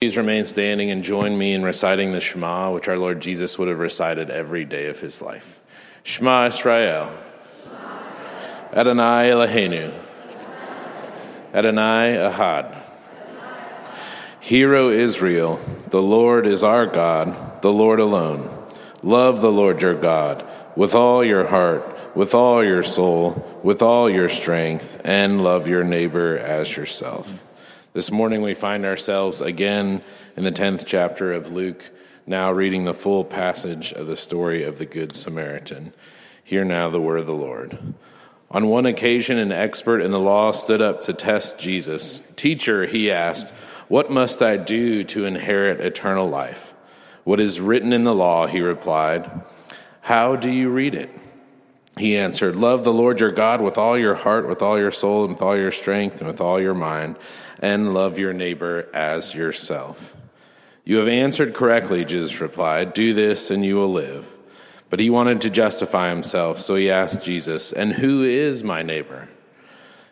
Please remain standing and join me in reciting the Shema, which our Lord Jesus would have recited every day of his life. Shema Israel. Adonai Eloheinu. Adonai Ahad. Hero Israel, the Lord is our God, the Lord alone. Love the Lord your God with all your heart, with all your soul, with all your strength, and love your neighbor as yourself. This morning we find ourselves again in the 10th chapter of Luke, now reading the full passage of the story of the Good Samaritan. Hear now the word of the Lord. On one occasion, an expert in the law stood up to test Jesus. Teacher, he asked, What must I do to inherit eternal life? What is written in the law, he replied. How do you read it? He answered, Love the Lord your God with all your heart, with all your soul, and with all your strength, and with all your mind and love your neighbor as yourself. You have answered correctly, Jesus replied. Do this and you will live. But he wanted to justify himself, so he asked Jesus, And who is my neighbor?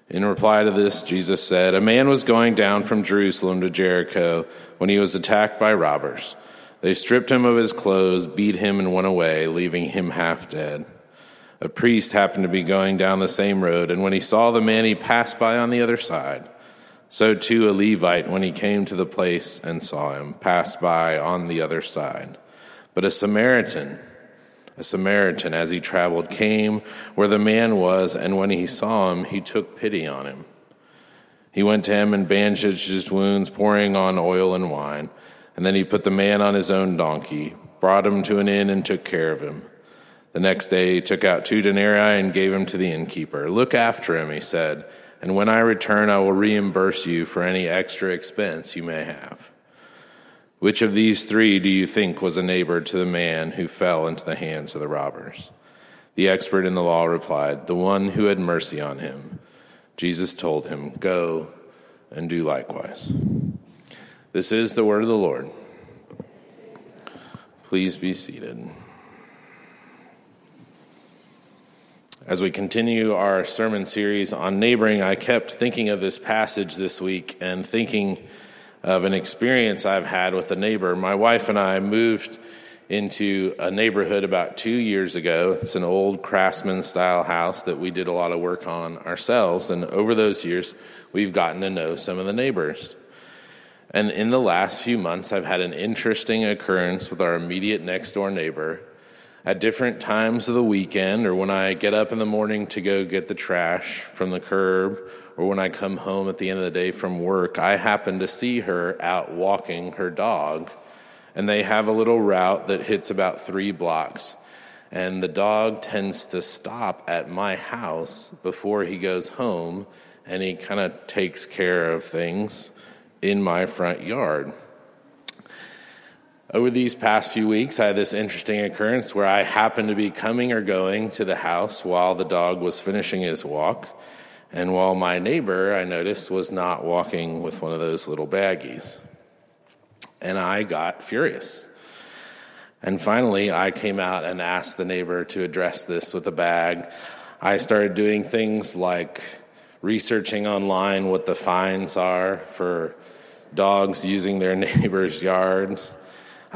In reply to this, Jesus said, A man was going down from Jerusalem to Jericho when he was attacked by robbers. They stripped him of his clothes, beat him, and went away, leaving him half dead. A priest happened to be going down the same road, and when he saw the man, he passed by on the other side. So too a Levite, when he came to the place and saw him, passed by on the other side. But a Samaritan, a Samaritan, as he traveled, came where the man was, and when he saw him, he took pity on him. He went to him and bandaged his wounds, pouring on oil and wine. And then he put the man on his own donkey, brought him to an inn, and took care of him. The next day he took out two denarii and gave him to the innkeeper. Look after him, he said and when I return, I will reimburse you for any extra expense you may have. Which of these three do you think was a neighbor to the man who fell into the hands of the robbers? The expert in the law replied, The one who had mercy on him. Jesus told him, Go and do likewise. This is the word of the Lord. Please be seated. As we continue our sermon series on neighboring, I kept thinking of this passage this week and thinking of an experience I've had with a neighbor. My wife and I moved into a neighborhood about two years ago. It's an old craftsman style house that we did a lot of work on ourselves. And over those years, we've gotten to know some of the neighbors. And in the last few months, I've had an interesting occurrence with our immediate next door neighbor at different times of the weekend or when I get up in the morning to go get the trash from the curb or when I come home at the end of the day from work, I happen to see her out walking her dog. And they have a little route that hits about three blocks. And the dog tends to stop at my house before he goes home and he kind of takes care of things in my front yard. Over these past few weeks, I had this interesting occurrence where I happened to be coming or going to the house while the dog was finishing his walk, and while my neighbor, I noticed, was not walking with one of those little baggies. And I got furious. And finally, I came out and asked the neighbor to address this with a bag. I started doing things like researching online what the fines are for dogs using their neighbor's yards.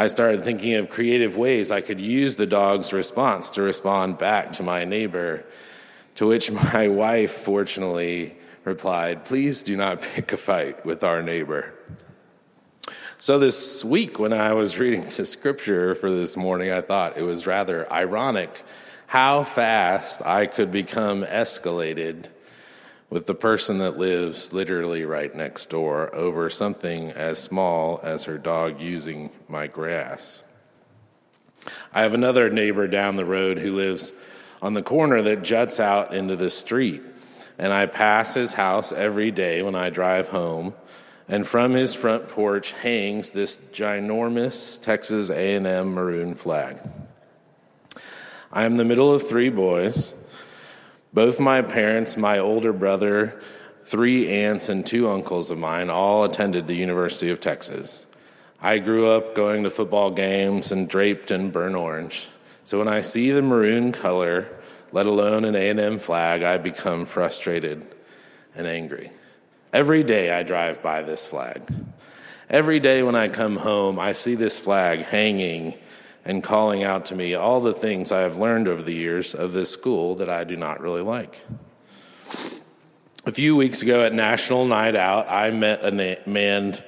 I started thinking of creative ways I could use the dog's response to respond back to my neighbor. To which my wife, fortunately, replied, Please do not pick a fight with our neighbor. So, this week, when I was reading the scripture for this morning, I thought it was rather ironic how fast I could become escalated with the person that lives literally right next door over something as small as her dog using my grass. I have another neighbor down the road who lives on the corner that juts out into the street, and I pass his house every day when I drive home. And from his front porch hangs this ginormous Texas A&M maroon flag. I am the middle of three boys. Both my parents, my older brother, three aunts, and two uncles of mine all attended the University of Texas. I grew up going to football games and draped in burnt orange. So when I see the maroon color, let alone an A&M flag, I become frustrated and angry. Every day I drive by this flag. Every day when I come home, I see this flag hanging and calling out to me all the things I have learned over the years of this school that I do not really like. A few weeks ago at National Night Out, I met a na- man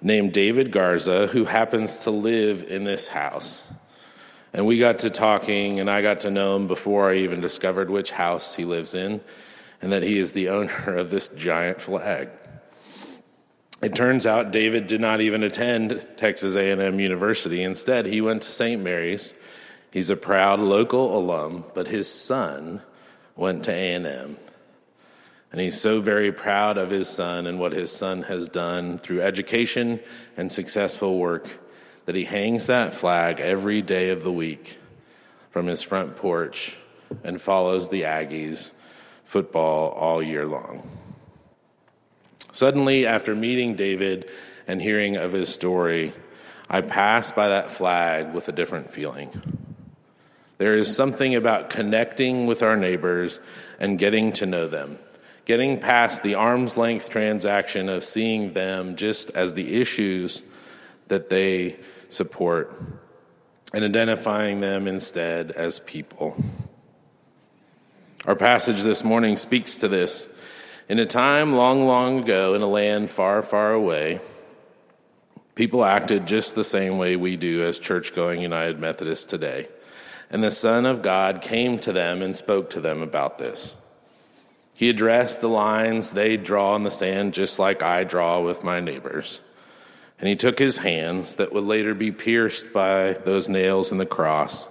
named David Garza who happens to live in this house. And we got to talking, and I got to know him before I even discovered which house he lives in, and that he is the owner of this giant flag. It turns out David did not even attend Texas A&M University. Instead, he went to St. Mary's. He's a proud local alum, but his son went to A&M. And he's so very proud of his son and what his son has done through education and successful work that he hangs that flag every day of the week from his front porch and follows the Aggies football all year long. Suddenly, after meeting David and hearing of his story, I pass by that flag with a different feeling. There is something about connecting with our neighbors and getting to know them, getting past the arm's length transaction of seeing them just as the issues that they support and identifying them instead as people. Our passage this morning speaks to this. In a time long, long ago, in a land far, far away, people acted just the same way we do as church going United Methodists today. And the Son of God came to them and spoke to them about this. He addressed the lines they draw in the sand just like I draw with my neighbors. And he took his hands that would later be pierced by those nails in the cross,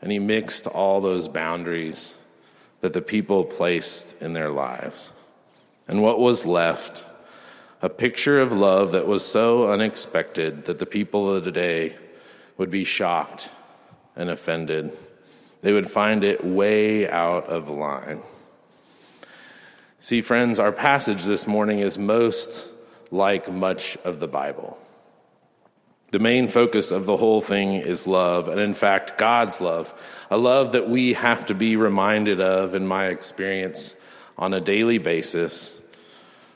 and he mixed all those boundaries that the people placed in their lives. And what was left? A picture of love that was so unexpected that the people of the day would be shocked and offended. They would find it way out of line. See, friends, our passage this morning is most like much of the Bible. The main focus of the whole thing is love, and in fact, God's love, a love that we have to be reminded of, in my experience, on a daily basis,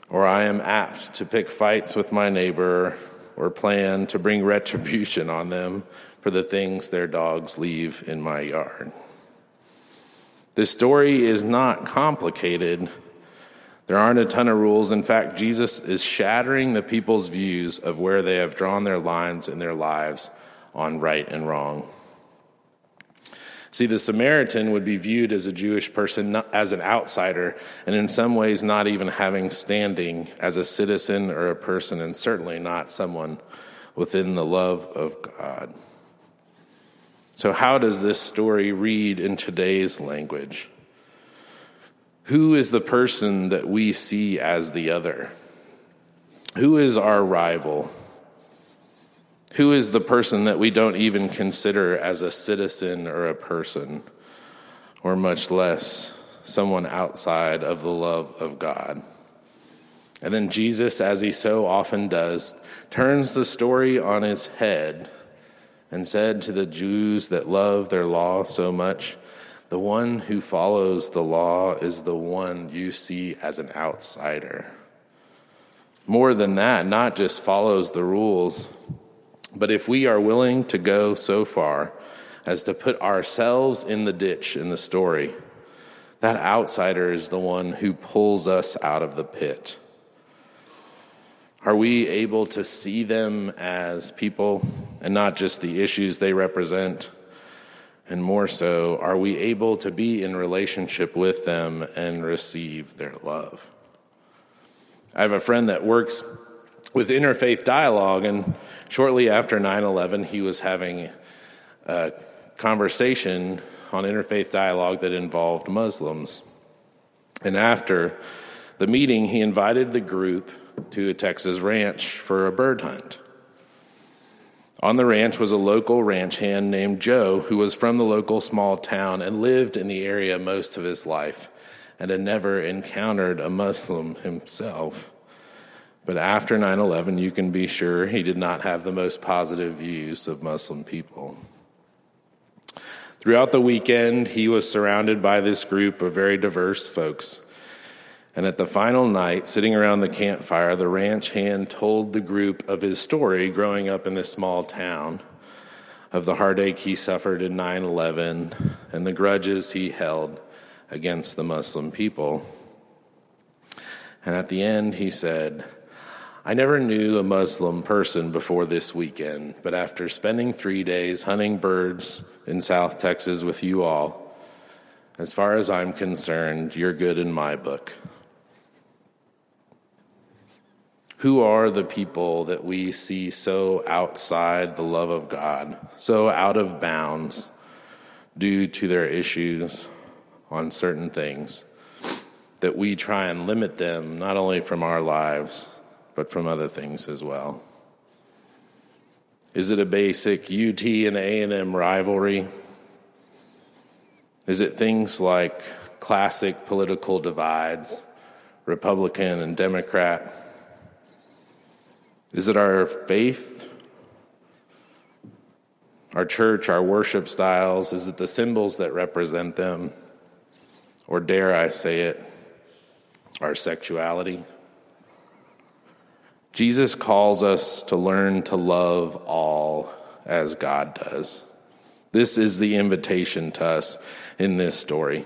or I am apt to pick fights with my neighbor or plan to bring retribution on them for the things their dogs leave in my yard. This story is not complicated. There aren't a ton of rules. In fact, Jesus is shattering the people's views of where they have drawn their lines in their lives on right and wrong. See, the Samaritan would be viewed as a Jewish person, as an outsider, and in some ways not even having standing as a citizen or a person, and certainly not someone within the love of God. So, how does this story read in today's language? Who is the person that we see as the other? Who is our rival? Who is the person that we don't even consider as a citizen or a person, or much less someone outside of the love of God? And then Jesus, as he so often does, turns the story on its head and said to the Jews that love their law so much, The one who follows the law is the one you see as an outsider. More than that, not just follows the rules but if we are willing to go so far as to put ourselves in the ditch in the story, that outsider is the one who pulls us out of the pit. Are we able to see them as people and not just the issues they represent? And more so, are we able to be in relationship with them and receive their love? I have a friend that works with interfaith dialogue. And shortly after 9 11, he was having a conversation on interfaith dialogue that involved Muslims. And after the meeting, he invited the group to a Texas ranch for a bird hunt. On the ranch was a local ranch hand named Joe, who was from the local small town and lived in the area most of his life and had never encountered a Muslim himself. But after 9 11, you can be sure he did not have the most positive views of Muslim people. Throughout the weekend, he was surrounded by this group of very diverse folks. And at the final night, sitting around the campfire, the ranch hand told the group of his story growing up in this small town, of the heartache he suffered in 9 11 and the grudges he held against the Muslim people. And at the end, he said, I never knew a Muslim person before this weekend, but after spending three days hunting birds in South Texas with you all, as far as I'm concerned, you're good in my book. Who are the people that we see so outside the love of God, so out of bounds due to their issues on certain things, that we try and limit them not only from our lives, but from other things as well? Is it a basic UT and A&M rivalry? Is it things like classic political divides, Republican and Democrat? Is it our faith, our church, our worship styles? Is it the symbols that represent them? Or dare I say it, our sexuality? Jesus calls us to learn to love all as God does. This is the invitation to us in this story.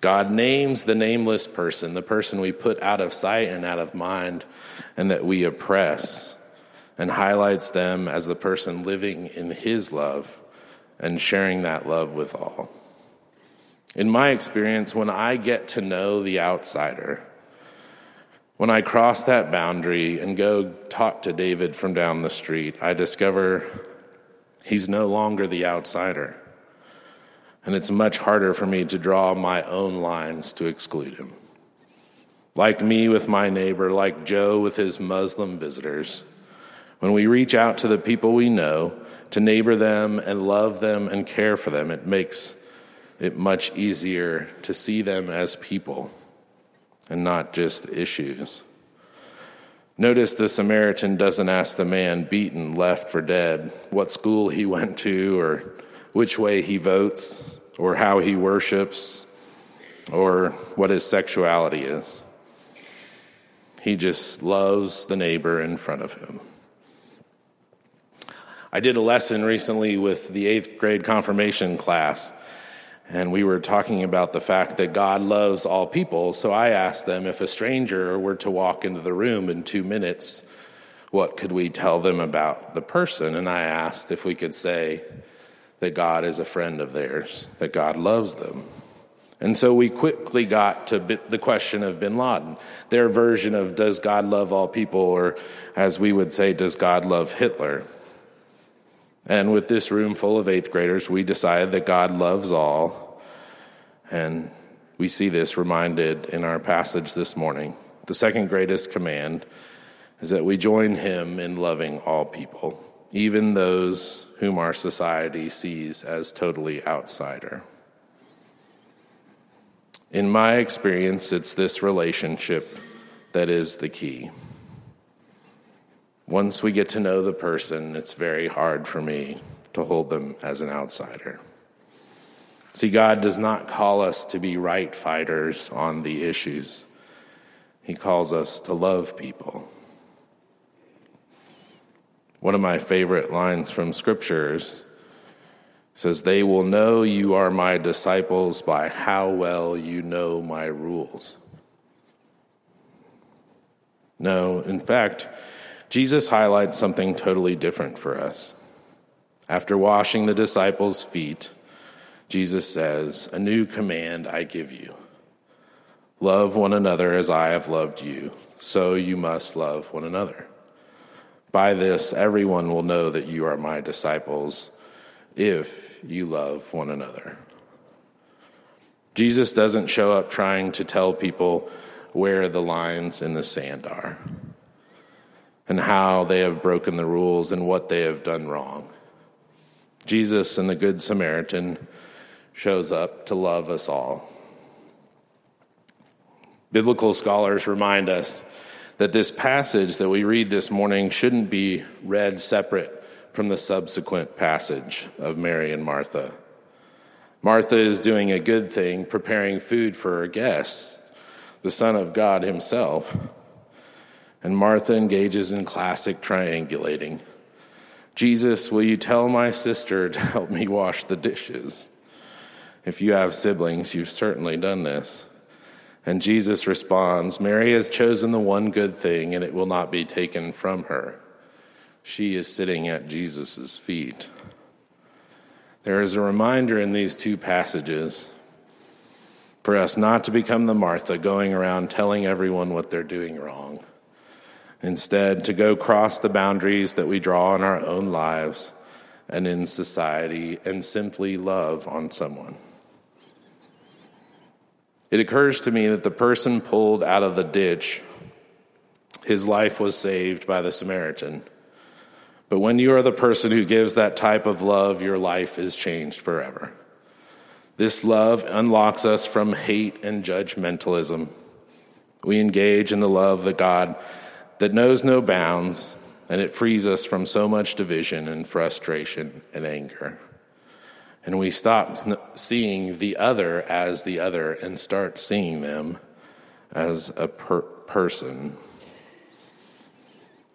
God names the nameless person, the person we put out of sight and out of mind, and that we oppress, and highlights them as the person living in His love and sharing that love with all. In my experience, when I get to know the outsider, when I cross that boundary and go talk to David from down the street, I discover he's no longer the outsider and it's much harder for me to draw my own lines to exclude him. Like me with my neighbor, like Joe with his Muslim visitors, when we reach out to the people we know to neighbor them and love them and care for them, it makes it much easier to see them as people and not just issues. Notice the Samaritan doesn't ask the man beaten, left for dead, what school he went to or which way he votes or how he worships or what his sexuality is. He just loves the neighbor in front of him. I did a lesson recently with the eighth grade confirmation class, and we were talking about the fact that God loves all people. So I asked them if a stranger were to walk into the room in two minutes, what could we tell them about the person? And I asked if we could say, that God is a friend of theirs, that God loves them. And so we quickly got to the question of bin Laden, their version of does God love all people, or as we would say, does God love Hitler? And with this room full of eighth graders, we decided that God loves all. And we see this reminded in our passage this morning. The second greatest command is that we join him in loving all people, even those whom our society sees as totally outsider. In my experience, it's this relationship that is the key. Once we get to know the person, it's very hard for me to hold them as an outsider. See, God does not call us to be right fighters on the issues, He calls us to love people. One of my favorite lines from scriptures says, They will know you are my disciples by how well you know my rules. No, in fact, Jesus highlights something totally different for us. After washing the disciples' feet, Jesus says, A new command I give you love one another as I have loved you, so you must love one another. By this, everyone will know that you are my disciples if you love one another. Jesus doesn't show up trying to tell people where the lines in the sand are and how they have broken the rules and what they have done wrong. Jesus and the Good Samaritan shows up to love us all. Biblical scholars remind us that this passage that we read this morning shouldn't be read separate from the subsequent passage of Mary and Martha. Martha is doing a good thing, preparing food for her guests. the Son of God Himself. And Martha engages in classic triangulating. Jesus, will you tell my sister to help me wash the dishes? If you have siblings, you've certainly done this. And Jesus responds, Mary has chosen the one good thing, and it will not be taken from her. She is sitting at Jesus' feet. There is a reminder in these two passages for us not to become the Martha going around telling everyone what they're doing wrong. Instead, to go cross the boundaries that we draw in our own lives and in society and simply love on someone. It occurs to me that the person pulled out of the ditch, his life was saved by the Samaritan. But when you are the person who gives that type of love, your life is changed forever. This love unlocks us from hate and judgmentalism. We engage in the love that God that knows no bounds, and it frees us from so much division and frustration and anger and we stop seeing the other as the other and start seeing them as a per- person.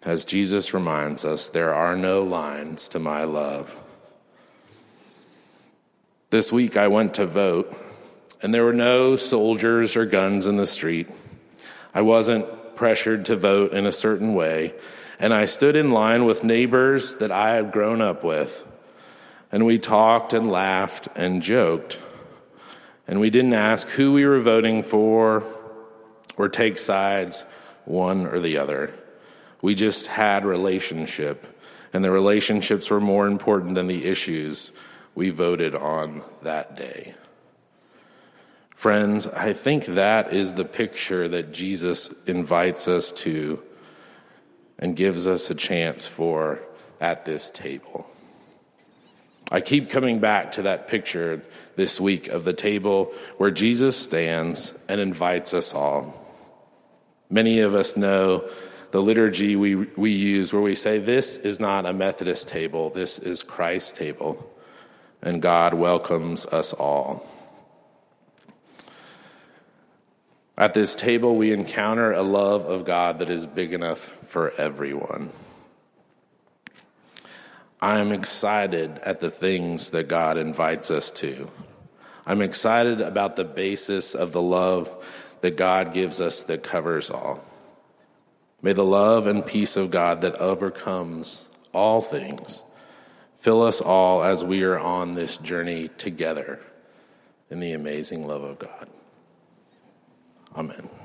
As Jesus reminds us, there are no lines to my love. This week I went to vote, and there were no soldiers or guns in the street. I wasn't pressured to vote in a certain way, and I stood in line with neighbors that I had grown up with and we talked and laughed and joked. And we didn't ask who we were voting for or take sides, one or the other. We just had relationship, and the relationships were more important than the issues we voted on that day. Friends, I think that is the picture that Jesus invites us to and gives us a chance for at this table. I keep coming back to that picture this week of the table where Jesus stands and invites us all. Many of us know the liturgy we, we use where we say, This is not a Methodist table, this is Christ's table, and God welcomes us all. At this table, we encounter a love of God that is big enough for everyone. I'm excited at the things that God invites us to. I'm excited about the basis of the love that God gives us that covers all. May the love and peace of God that overcomes all things fill us all as we are on this journey together in the amazing love of God. Amen.